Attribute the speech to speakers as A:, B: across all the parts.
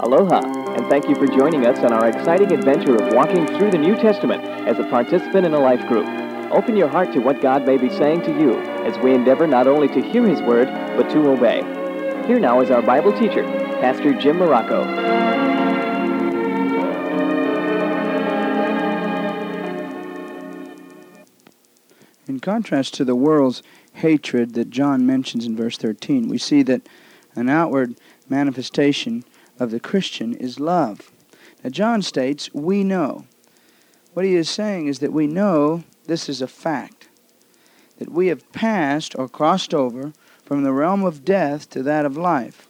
A: Aloha, and thank you for joining us on our exciting adventure of walking through the New Testament as a participant in a life group. Open your heart to what God may be saying to you as we endeavor not only to hear His Word, but to obey. Here now is our Bible teacher, Pastor Jim Marocco.
B: In contrast to the world's hatred that John mentions in verse 13, we see that an outward manifestation of the Christian is love. Now, John states, We know. What he is saying is that we know this is a fact, that we have passed or crossed over from the realm of death to that of life.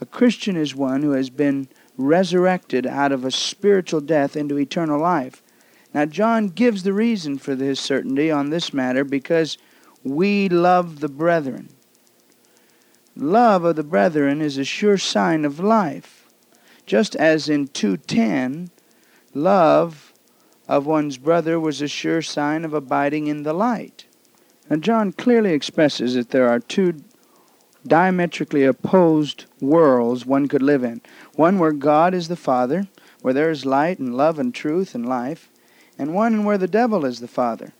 B: A Christian is one who has been resurrected out of a spiritual death into eternal life. Now, John gives the reason for his certainty on this matter because we love the brethren. Love of the brethren is a sure sign of life. Just as in 210, love of one's brother was a sure sign of abiding in the light. Now, John clearly expresses that there are two diametrically opposed worlds one could live in one where God is the Father, where there is light and love and truth and life, and one where the devil is the father,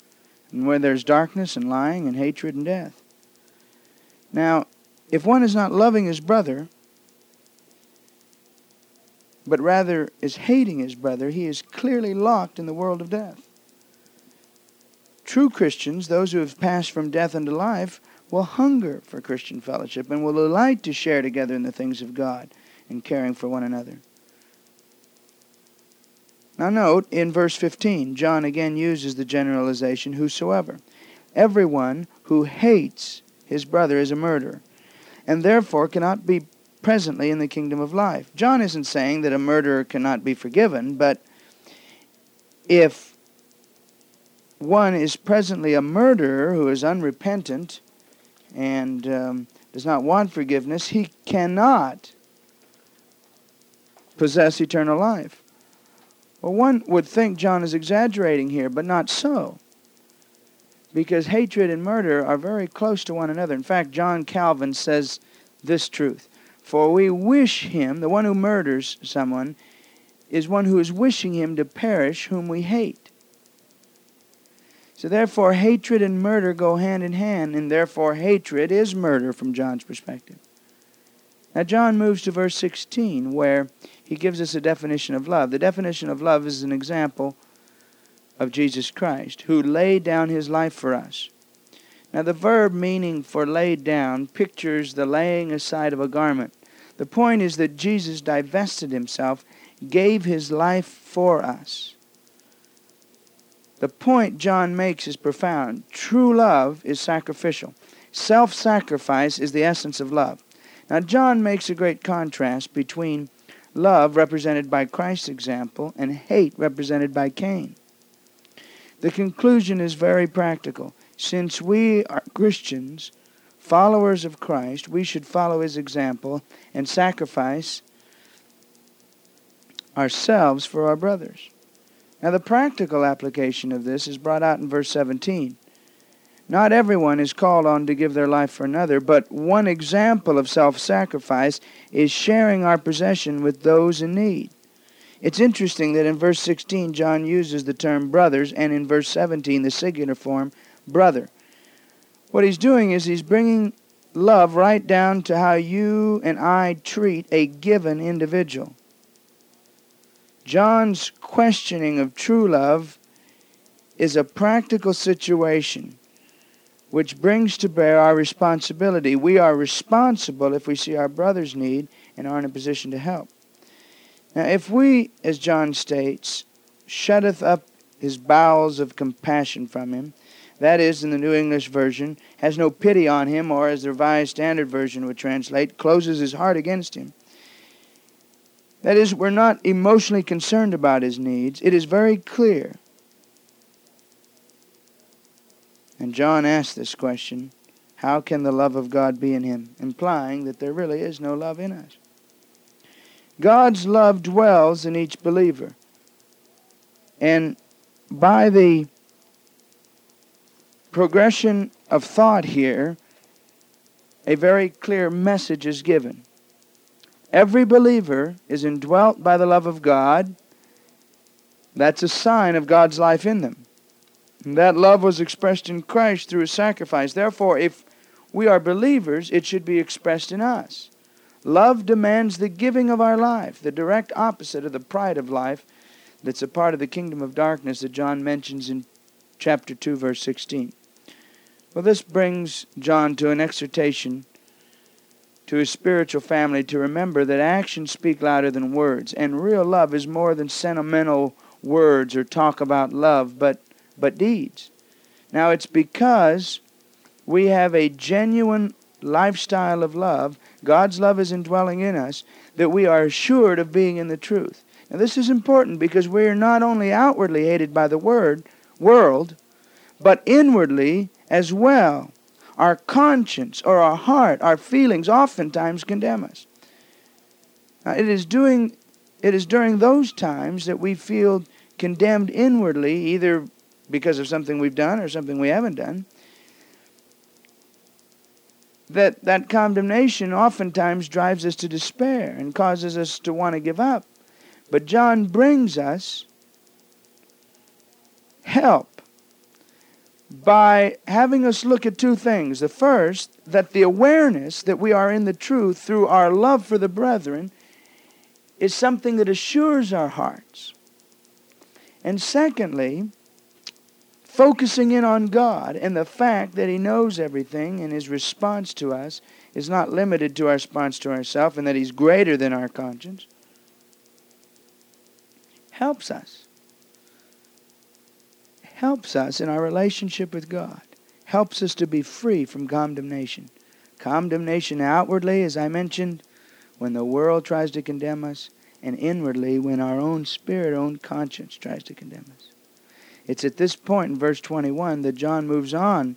B: and where there's darkness and lying and hatred and death. Now, if one is not loving his brother, but rather is hating his brother, he is clearly locked in the world of death. True Christians, those who have passed from death unto life, will hunger for Christian fellowship and will delight to share together in the things of God and caring for one another. Now, note in verse 15, John again uses the generalization whosoever. Everyone who hates his brother is a murderer, and therefore cannot be presently in the kingdom of life. John isn't saying that a murderer cannot be forgiven, but if one is presently a murderer who is unrepentant and um, does not want forgiveness, he cannot possess eternal life. Well, one would think John is exaggerating here, but not so. Because hatred and murder are very close to one another. In fact, John Calvin says this truth For we wish him, the one who murders someone, is one who is wishing him to perish whom we hate. So, therefore, hatred and murder go hand in hand, and therefore, hatred is murder from John's perspective. Now, John moves to verse 16, where he gives us a definition of love. The definition of love is an example of Jesus Christ, who laid down his life for us. Now, the verb meaning for laid down pictures the laying aside of a garment. The point is that Jesus divested himself, gave his life for us. The point John makes is profound. True love is sacrificial. Self sacrifice is the essence of love. Now, John makes a great contrast between love, represented by Christ's example, and hate, represented by Cain. The conclusion is very practical. Since we are Christians, followers of Christ, we should follow his example and sacrifice ourselves for our brothers. Now, the practical application of this is brought out in verse 17. Not everyone is called on to give their life for another, but one example of self sacrifice is sharing our possession with those in need. It's interesting that in verse 16, John uses the term brothers, and in verse 17, the singular form, brother. What he's doing is he's bringing love right down to how you and I treat a given individual. John's questioning of true love is a practical situation which brings to bear our responsibility. We are responsible if we see our brother's need and are in a position to help. Now, if we, as John states, shutteth up his bowels of compassion from him, that is, in the New English Version, has no pity on him, or as the Revised Standard Version would translate, closes his heart against him. That is, we're not emotionally concerned about his needs. It is very clear And John asked this question How can the love of God be in him? implying that there really is no love in us. God's love dwells in each believer. And by the progression of thought here, a very clear message is given. Every believer is indwelt by the love of God. That's a sign of God's life in them. And that love was expressed in Christ through his sacrifice. Therefore, if we are believers, it should be expressed in us. Love demands the giving of our life, the direct opposite of the pride of life that's a part of the kingdom of darkness that John mentions in chapter 2, verse 16. Well, this brings John to an exhortation to his spiritual family to remember that actions speak louder than words, and real love is more than sentimental words or talk about love, but, but deeds. Now, it's because we have a genuine lifestyle of love, God's love is indwelling in us, that we are assured of being in the truth. Now, this is important because we are not only outwardly hated by the word, world, but inwardly as well. Our conscience or our heart, our feelings oftentimes condemn us. Now, it is doing it is during those times that we feel condemned inwardly, either because of something we've done or something we haven't done. That that condemnation oftentimes drives us to despair and causes us to want to give up. But John brings us help by having us look at two things. The first, that the awareness that we are in the truth through our love for the brethren is something that assures our hearts. And secondly, focusing in on God and the fact that He knows everything and His response to us is not limited to our response to ourselves and that He's greater than our conscience helps us. Helps us in our relationship with God. Helps us to be free from condemnation. Condemnation outwardly, as I mentioned, when the world tries to condemn us, and inwardly when our own spirit, own conscience tries to condemn us. It's at this point in verse 21 that John moves on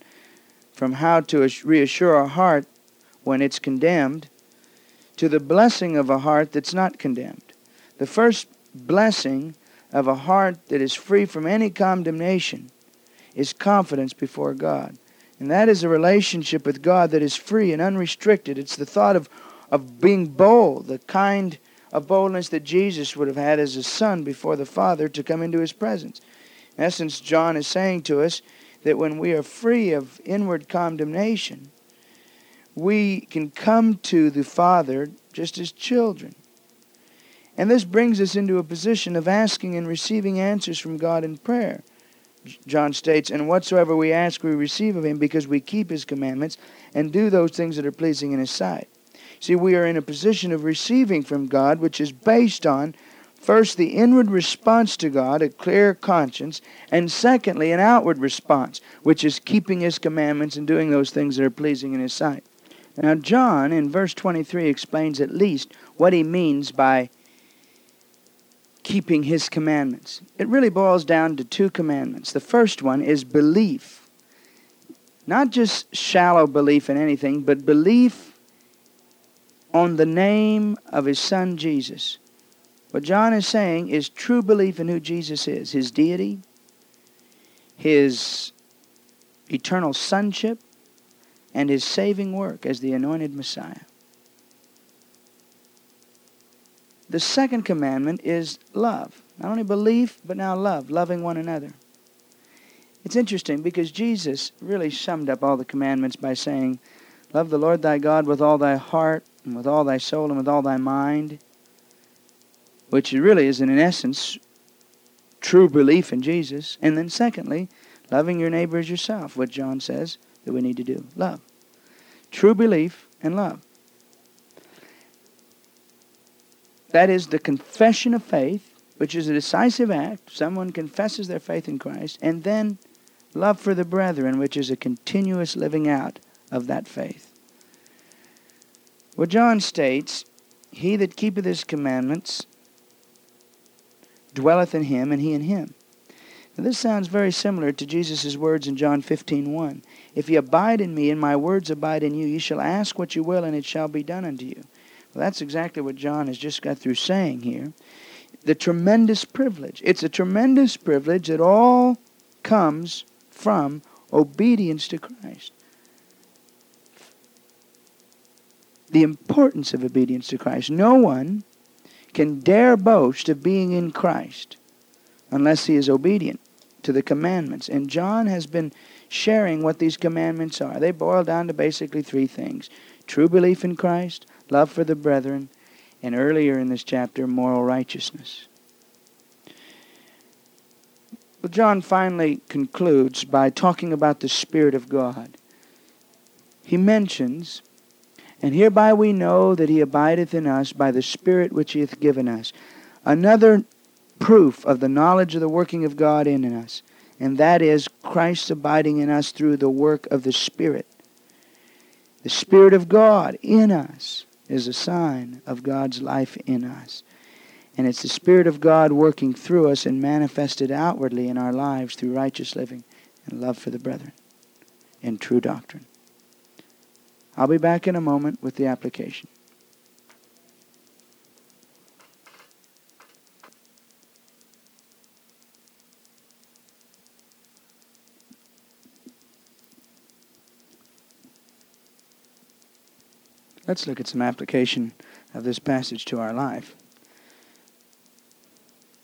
B: from how to reassure our heart when it's condemned to the blessing of a heart that's not condemned. The first blessing of a heart that is free from any condemnation is confidence before God. And that is a relationship with God that is free and unrestricted. It's the thought of, of being bold, the kind of boldness that Jesus would have had as a son before the Father to come into his presence. In essence, John is saying to us that when we are free of inward condemnation, we can come to the Father just as children. And this brings us into a position of asking and receiving answers from God in prayer. John states, And whatsoever we ask, we receive of him, because we keep his commandments and do those things that are pleasing in his sight. See, we are in a position of receiving from God, which is based on, first, the inward response to God, a clear conscience, and secondly, an outward response, which is keeping his commandments and doing those things that are pleasing in his sight. Now, John, in verse 23, explains at least what he means by keeping his commandments. It really boils down to two commandments. The first one is belief. Not just shallow belief in anything, but belief on the name of his son Jesus. What John is saying is true belief in who Jesus is, his deity, his eternal sonship, and his saving work as the anointed Messiah. The second commandment is love. Not only belief, but now love, loving one another. It's interesting because Jesus really summed up all the commandments by saying, Love the Lord thy God with all thy heart, and with all thy soul, and with all thy mind, which really is, in essence, true belief in Jesus. And then, secondly, loving your neighbor as yourself, what John says that we need to do. Love. True belief and love. That is the confession of faith, which is a decisive act. Someone confesses their faith in Christ, and then love for the brethren, which is a continuous living out of that faith. Well, John states, He that keepeth his commandments dwelleth in him, and he in him. Now, this sounds very similar to Jesus' words in John 15:1. If ye abide in me, and my words abide in you, ye shall ask what you will, and it shall be done unto you. Well, that's exactly what John has just got through saying here. The tremendous privilege. It's a tremendous privilege that all comes from obedience to Christ. the importance of obedience to Christ. No one can dare boast of being in Christ unless he is obedient to the commandments. And John has been sharing what these commandments are. They boil down to basically three things true belief in Christ, love for the brethren, and earlier in this chapter, moral righteousness. Well, John finally concludes by talking about the Spirit of God. He mentions, And hereby we know that he abideth in us by the Spirit which he hath given us. Another proof of the knowledge of the working of God in us, and that is Christ abiding in us through the work of the Spirit. The Spirit of God in us is a sign of God's life in us. And it's the Spirit of God working through us and manifested outwardly in our lives through righteous living and love for the brethren and true doctrine. I'll be back in a moment with the application. Let's look at some application of this passage to our life.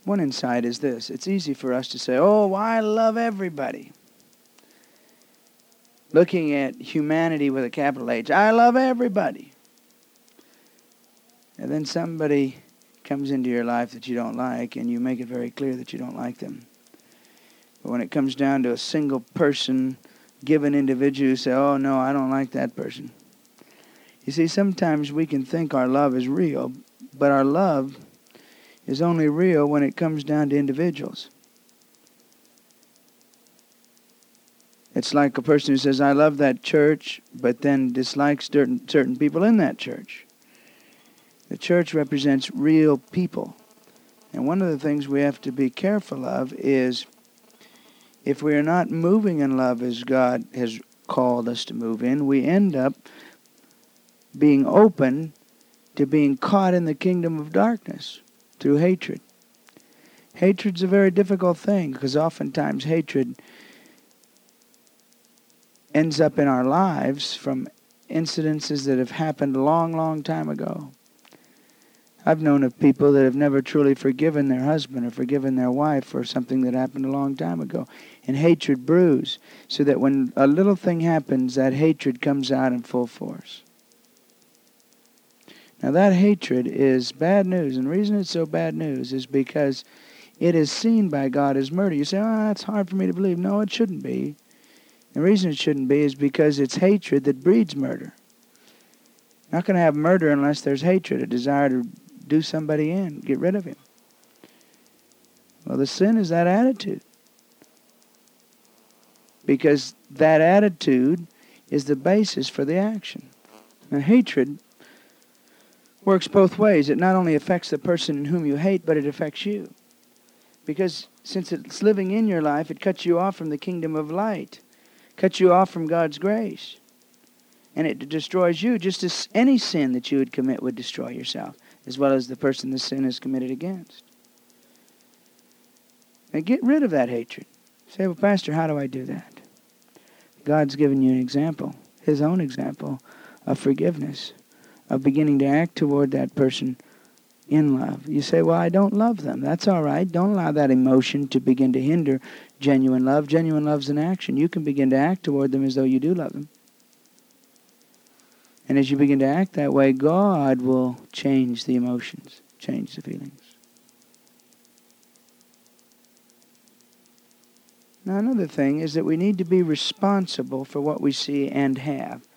B: One insight is this it's easy for us to say, oh, I love everybody. Looking at humanity with a capital H, I love everybody. And then somebody comes into your life that you don't like, and you make it very clear that you don't like them. But when it comes down to a single person, given individual, you say, oh, no, I don't like that person. You see, sometimes we can think our love is real, but our love is only real when it comes down to individuals. It's like a person who says, I love that church, but then dislikes certain, certain people in that church. The church represents real people. And one of the things we have to be careful of is if we are not moving in love as God has called us to move in, we end up being open to being caught in the kingdom of darkness through hatred. Hatred's a very difficult thing because oftentimes hatred ends up in our lives from incidences that have happened a long, long time ago. I've known of people that have never truly forgiven their husband or forgiven their wife for something that happened a long time ago. And hatred brews, so that when a little thing happens, that hatred comes out in full force. Now, that hatred is bad news. And the reason it's so bad news is because it is seen by God as murder. You say, ah, oh, that's hard for me to believe. No, it shouldn't be. The reason it shouldn't be is because it's hatred that breeds murder. Not going to have murder unless there's hatred, a desire to do somebody in, get rid of him. Well, the sin is that attitude. Because that attitude is the basis for the action. Now, hatred works both ways. It not only affects the person whom you hate, but it affects you. Because since it's living in your life, it cuts you off from the kingdom of light, cuts you off from God's grace. And it destroys you just as any sin that you would commit would destroy yourself, as well as the person the sin is committed against. And get rid of that hatred. Say, well, Pastor, how do I do that? God's given you an example, his own example of forgiveness of beginning to act toward that person in love. You say, Well, I don't love them. That's all right. Don't allow that emotion to begin to hinder genuine love. Genuine love's an action. You can begin to act toward them as though you do love them. And as you begin to act that way, God will change the emotions, change the feelings. Now, another thing is that we need to be responsible for what we see and have.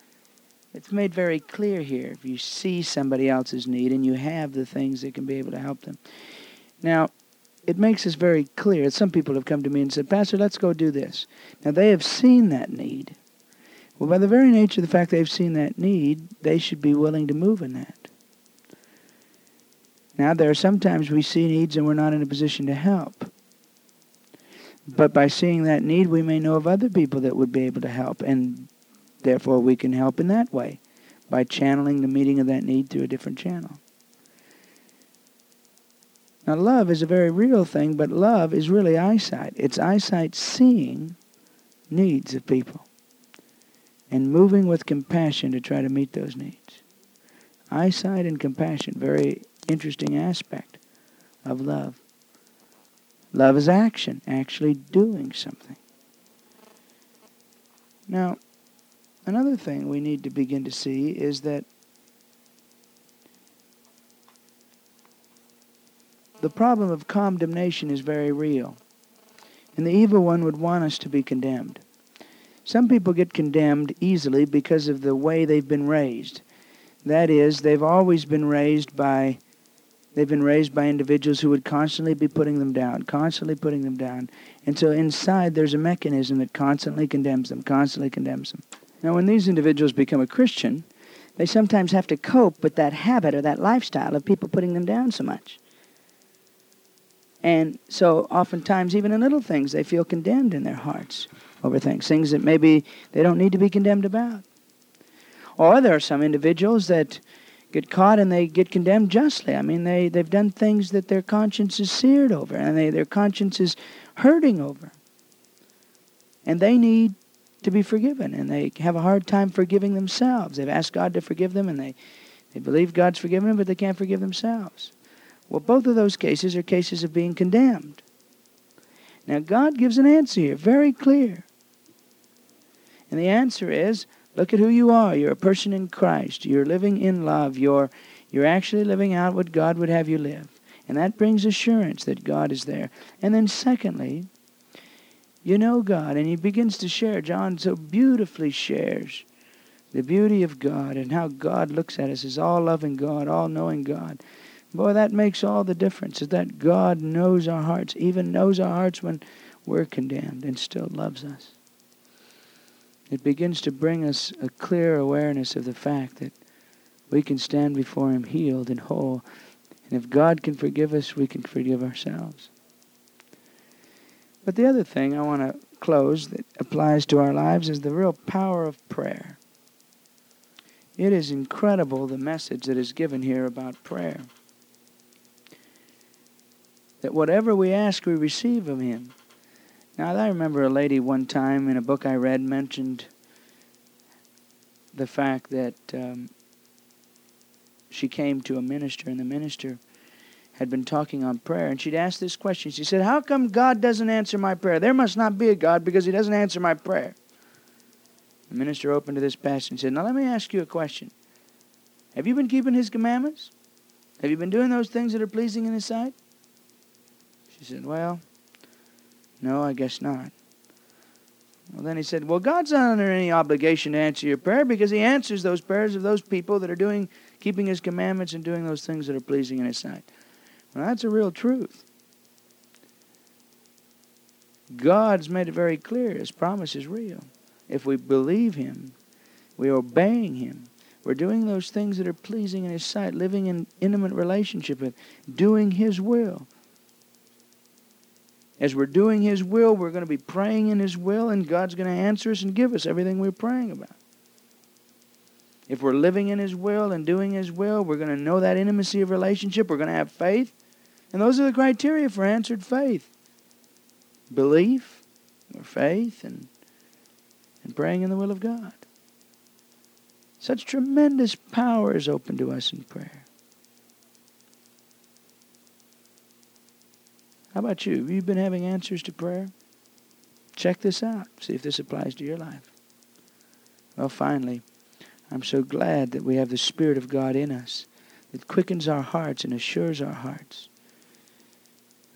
B: It's made very clear here. If you see somebody else's need and you have the things that can be able to help them. Now, it makes this very clear. Some people have come to me and said, Pastor, let's go do this. Now, they have seen that need. Well, by the very nature of the fact they've seen that need, they should be willing to move in that. Now, there are sometimes we see needs and we're not in a position to help. But by seeing that need, we may know of other people that would be able to help. And Therefore, we can help in that way by channeling the meeting of that need through a different channel. Now, love is a very real thing, but love is really eyesight. It's eyesight seeing needs of people and moving with compassion to try to meet those needs. Eyesight and compassion, very interesting aspect of love. Love is action, actually doing something. Now, another thing we need to begin to see is that the problem of condemnation is very real. And the evil one would want us to be condemned. Some people get condemned easily because of the way they've been raised. That is, they've always been raised by they've been raised by individuals who would constantly be putting them down, constantly putting them down. And so inside there's a mechanism that constantly condemns them, constantly condemns them. Now when these individuals become a Christian, they sometimes have to cope with that habit or that lifestyle of people putting them down so much. And so oftentimes, even in little things, they feel condemned in their hearts over things, things that maybe they don't need to be condemned about. Or there are some individuals that get caught and they get condemned justly. I mean, they, they've done things that their conscience is seared over and they, their conscience is hurting over. And they need to be forgiven and they have a hard time forgiving themselves. They've asked God to forgive them and they, they believe God's forgiven them, but they can't forgive themselves. Well, both of those cases are cases of being condemned. Now, God gives an answer here, very clear. And the answer is look at who you are. You're a person in Christ. You're living in love. You're, you're actually living out what God would have you live. And that brings assurance that God is there. And then, secondly, you know God. And he begins to share. John so beautifully shares the beauty of God and how God looks at us as all loving God, all knowing God. Boy, that makes all the difference, is that God knows our hearts, even knows our hearts when we're condemned and still loves us. It begins to bring us a clear awareness of the fact that we can stand before Him healed and whole. And if God can forgive us, we can forgive ourselves. But the other thing I want to close that applies to our lives is the real power of prayer. It is incredible the message that is given here about prayer that whatever we ask, we receive of Him. Now, I remember a lady one time in a book I read mentioned the fact that um, she came to a minister, and the minister had been talking on prayer, and she'd asked this question. She said, How come God doesn't answer my prayer? There must not be a God because He doesn't answer my prayer. The minister opened to this passage and said, Now let me ask you a question. Have you been keeping His commandments? Have you been doing those things that are pleasing in His sight? She said, Well, no, I guess not. Well, then he said, Well, God's not under any obligation to answer your prayer because he answers those prayers of those people that are doing, keeping his commandments and doing those things that are pleasing in his sight. That's a real truth. God's made it very clear. His promise is real. If we believe him, we're obeying him. We're doing those things that are pleasing in his sight, living in intimate relationship with, doing his will. As we're doing His will, we're going to be praying in His will, and God's going to answer us and give us everything we're praying about. If we're living in His will and doing His will, we're going to know that intimacy of relationship. We're going to have faith. And those are the criteria for answered faith belief, or faith, and, and praying in the will of God. Such tremendous power is open to us in prayer. How about you? Have you been having answers to prayer? Check this out. See if this applies to your life. Well, finally, I'm so glad that we have the Spirit of God in us that quickens our hearts and assures our hearts,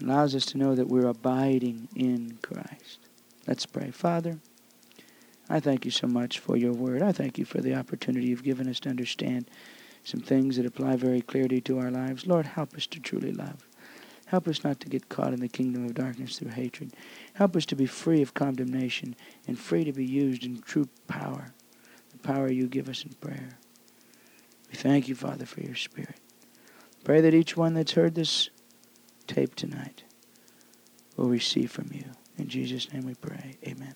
B: allows us to know that we're abiding in Christ. Let's pray. Father, I thank you so much for your word. I thank you for the opportunity you've given us to understand some things that apply very clearly to our lives. Lord, help us to truly love. Help us not to get caught in the kingdom of darkness through hatred. Help us to be free of condemnation and free to be used in true power, the power you give us in prayer. We thank you, Father, for your Spirit. Pray that each one that's heard this tape tonight will receive from you. In Jesus' name we pray. Amen.